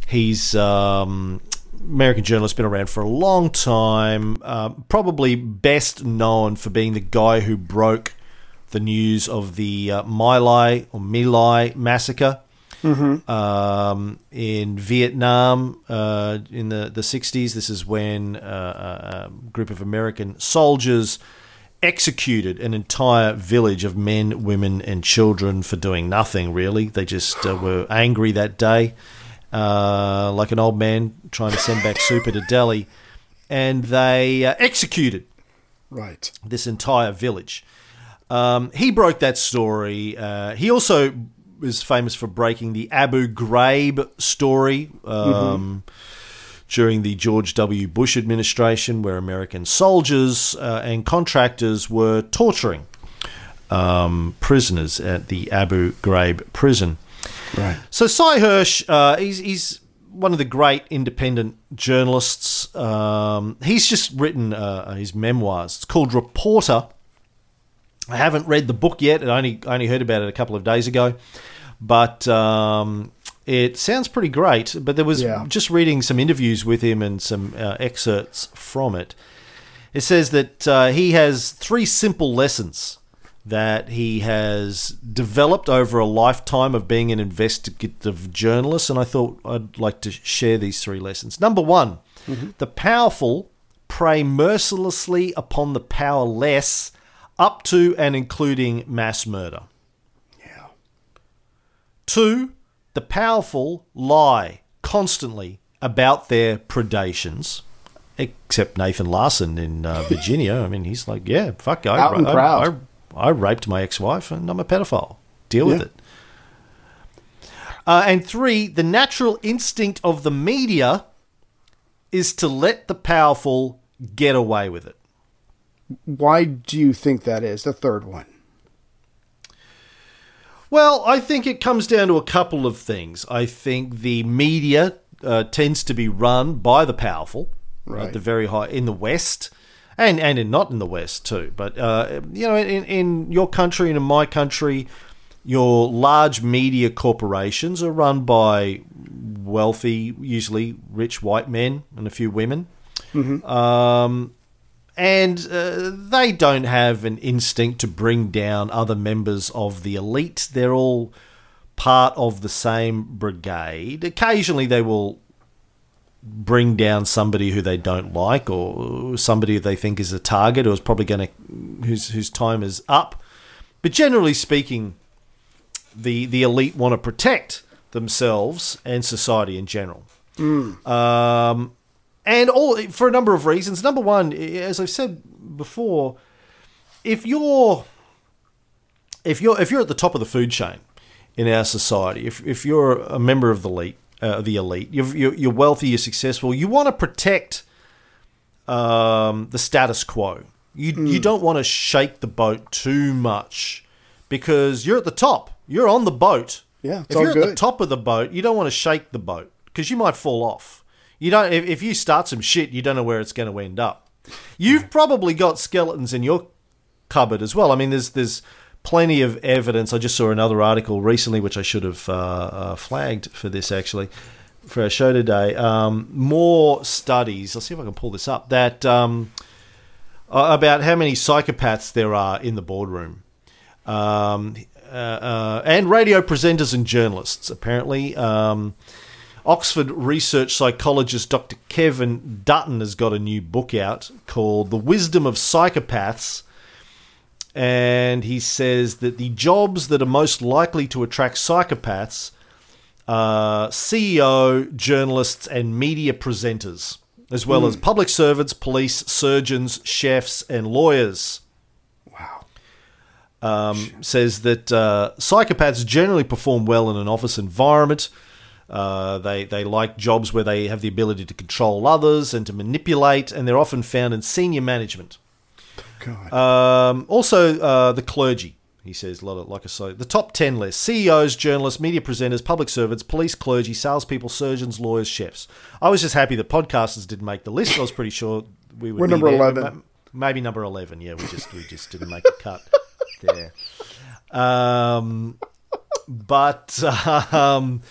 he's um, American journalist, been around for a long time. Um, probably best known for being the guy who broke the news of the uh, My Lai or My Lai massacre um, in Vietnam uh, in the, the 60s. This is when uh, a group of American soldiers executed an entire village of men, women, and children for doing nothing, really. They just uh, were angry that day, uh, like an old man trying to send back super to Delhi. And they uh, executed Right. this entire village. Um, he broke that story. Uh, he also was famous for breaking the Abu Ghraib story um, during the George W. Bush administration, where American soldiers uh, and contractors were torturing um, prisoners at the Abu Ghraib prison. Right. So Sy Hersh, uh, he's, he's one of the great independent journalists. Um, he's just written uh, his memoirs. It's called Reporter. I haven't read the book yet. I only I only heard about it a couple of days ago, but um, it sounds pretty great. But there was Yeah. just reading some interviews with him and some uh, excerpts from it. It says that uh, he has three simple lessons that he has developed over a lifetime of being an investigative journalist, and I thought I'd like to share these three lessons. Number one, the powerful prey mercilessly upon the powerless, up to and including mass murder. Yeah. Two, the powerful lie constantly about their predations. Except Nathan Larson in uh, Virginia. I mean, he's like, yeah, fuck, I, Out and I- proud. I, I raped my ex-wife and I'm a pedophile. Deal with it. Uh, and three, the natural instinct of the media is to let the powerful get away with it. Why do you think that is? The third one. Well, I think it comes down to a couple of things. I think the media uh, tends to be run by the powerful, right. Right. the very high in the West, and and in, not in the West too. But uh, you know, in in your country and in my country, your large media corporations are run by wealthy, usually rich white men and a few women. Um, and uh, they don't have an instinct to bring down other members of the elite. They're all part of the same brigade. Occasionally, they will bring down somebody who they don't like or somebody they think is a target or is probably going to whose whose time is up. But generally speaking, the the elite want to protect themselves and society in general. Um, and all for a number of reasons. Number one, as I've said before, if you're if you're if you're at the top of the food chain in our society, if if you're a member of the elite, uh, the elite, you're, you're wealthy, you're successful, you want to protect um, the status quo. You you don't want to shake the boat too much because you're at the top. You're on the boat. Yeah, if you're at the top of the boat, you don't want to shake the boat because you might fall off. You don't. If, if you start some shit, you don't know where it's going to end up. You've probably got skeletons in your cupboard as well. I mean, there's there's plenty of evidence. I just saw another article recently, which I should have uh, uh, flagged for this actually for our show today. Um, more studies. I'll see if I can pull this up. That um, about how many psychopaths there are in the boardroom. Um, uh, uh, and radio presenters and journalists, apparently. Oxford research psychologist Dr. Kevin Dutton has got a new book out called The Wisdom of Psychopaths. And he says that the jobs that are most likely to attract psychopaths are CEO, journalists, and media presenters, as well as public servants, police, surgeons, chefs, and lawyers um, says that uh, psychopaths generally perform well in an office environment. Uh, they they like jobs where they have the ability to control others and to manipulate, and they're often found in senior management. God. Um, also, uh, the clergy. He says a lot of like I say, the top ten list: CEOs, journalists, media presenters, public servants, police, clergy, salespeople, surgeons, lawyers, chefs. I was just happy that podcasters didn't make the list. I was pretty sure we would. We're be number there. 11. Maybe number eleven. Yeah, we just we just didn't make a cut there. Um, but um,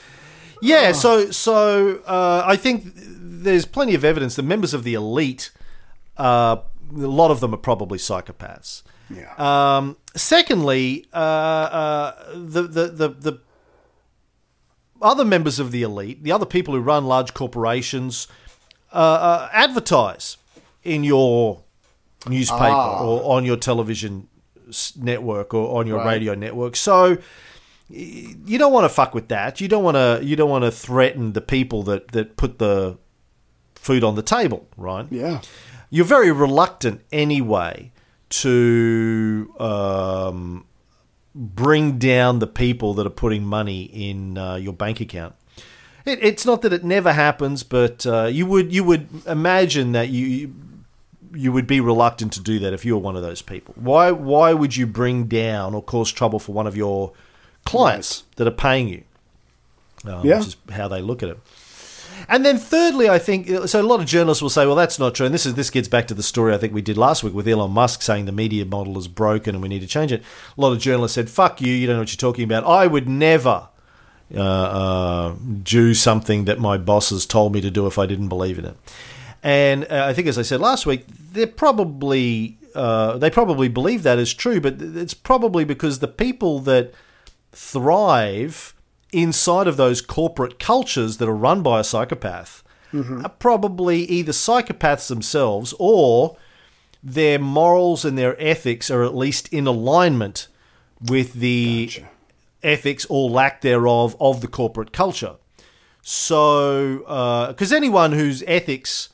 yeah, so so uh, I think there's plenty of evidence that members of the elite, uh, a lot of them are probably psychopaths. Yeah. Um, secondly, uh, uh, the, the the the other members of the elite, the other people who run large corporations, uh, uh, advertise in your newspaper Ah. or on your television network or on your Right. radio network. So you don't want to fuck with that. You don't want to. You don't want to threaten the people that that put the food on the table, right? Yeah. you're very reluctant anyway to um, bring down the people that are putting money in uh, your bank account. It, it's not that it never happens, but uh, you would you would imagine that you you would be reluctant to do that if you were one of those people. Why why would you bring down or cause trouble for one of your clients that are paying you? Um, Yeah. Which is how they look at it. And then thirdly, I think so. A lot of journalists will say, "Well, that's not true." And this is this gets back to the story I think we did last week with Elon Musk saying the media model is broken and we need to change it. A lot of journalists said, "Fuck you! You don't know what you're talking about. I would never uh, uh, do something that my bosses told me to do if I didn't believe in it." And uh, I think, as I said last week, they're probably uh, they probably believe that is true, but it's probably because the people that thrive inside of those corporate cultures that are run by a psychopath. Are probably either psychopaths themselves or their morals and their ethics are at least in alignment with the ethics or lack thereof of the corporate culture. So, uh, because anyone whose ethics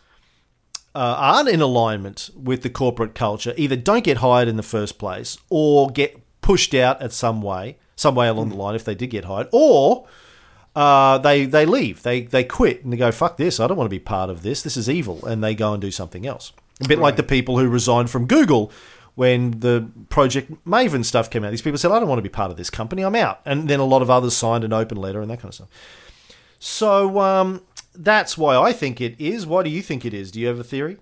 uh, aren't in alignment with the corporate culture either don't get hired in the first place or get pushed out at some way, some way along the line if they did get hired, or uh, they they leave, they they quit and they go fuck this, I don't want to be part of this, this is evil, and they go and do something else. A bit like the people who resigned from Google when the Project Maven stuff came out. These people said, I don't want to be part of this company, I'm out, and then a lot of others signed an open letter and that kind of stuff. So um, that's why I think it is. Why do you think it is? Do you have a theory?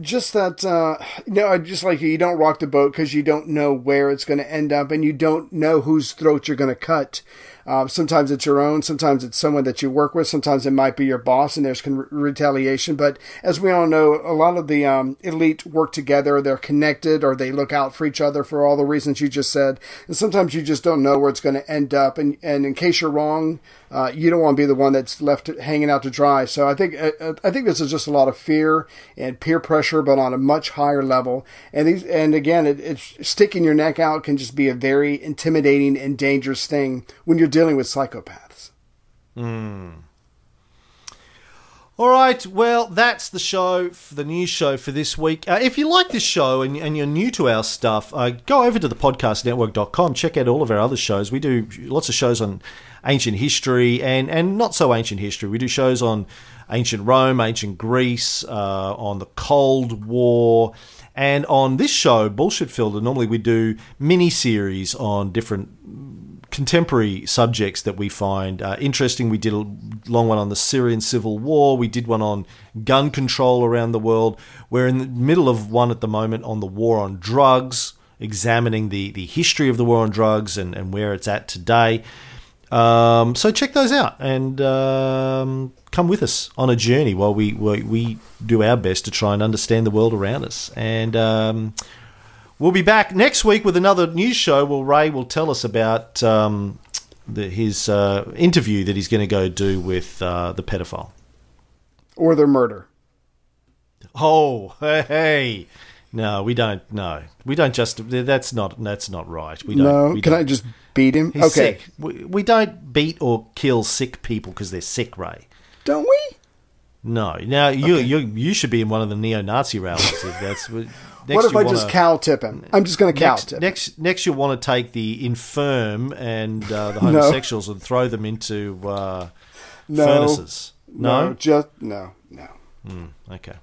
Just that uh no I just like you don't rock the boat because you don't know where it's going to end up and you don't know whose throat you're going to cut uh, sometimes it's your own sometimes it's someone that you work with sometimes it might be your boss and there's con- retaliation but as we all know a lot of the um, elite work together they're connected or they look out for each other for all the reasons you just said and sometimes you just don't know where it's going to end up and, and in case you're wrong uh, you don't want to be the one that's left hanging out to dry. So I think uh, I think this is just a lot of fear and peer pressure, but on a much higher level. And these and again, it, it's sticking your neck out can just be a very intimidating and dangerous thing when you're dealing with psychopaths. All right, well, that's the show, the news show for this week. Uh, if you like this show and, and you're new to our stuff, uh, go over to the podcastnetwork.com, check out all of our other shows. We do lots of shows on ancient history and, and not so ancient history. We do shows on ancient Rome, ancient Greece, uh, on the Cold War, and on this show, Bullshit Filter, normally we do mini series on different contemporary subjects that we find uh, interesting. We did a long one on the Syrian civil war. We did one on gun control around the world. We're in the middle of one at the moment on the war on drugs, examining the, the history of the war on drugs and, and where it's at today. Um, so check those out and um, come with us on a journey while we, we we do our best to try and understand the world around us. And um, We'll be back next week with another news show. Well, Ray will tell us about um, the, his uh, interview that he's going to go do with uh, the pedophile. Or their murder. Oh, hey, no, we don't. No, we don't just. That's not. That's not right. We don't. No, we can don't. I just beat him? He's okay. sick. We, we don't beat or kill sick people because they're sick, Ray. Don't we? No. Now you you you should be in one of the neo-Nazi rallies if that's. Next what if I wanna- just cow tip him? I'm just going to cow next, tip. next, next, you'll want to take the infirm and uh, the homosexuals and throw them into uh, No. furnaces. No, just no, no. okay.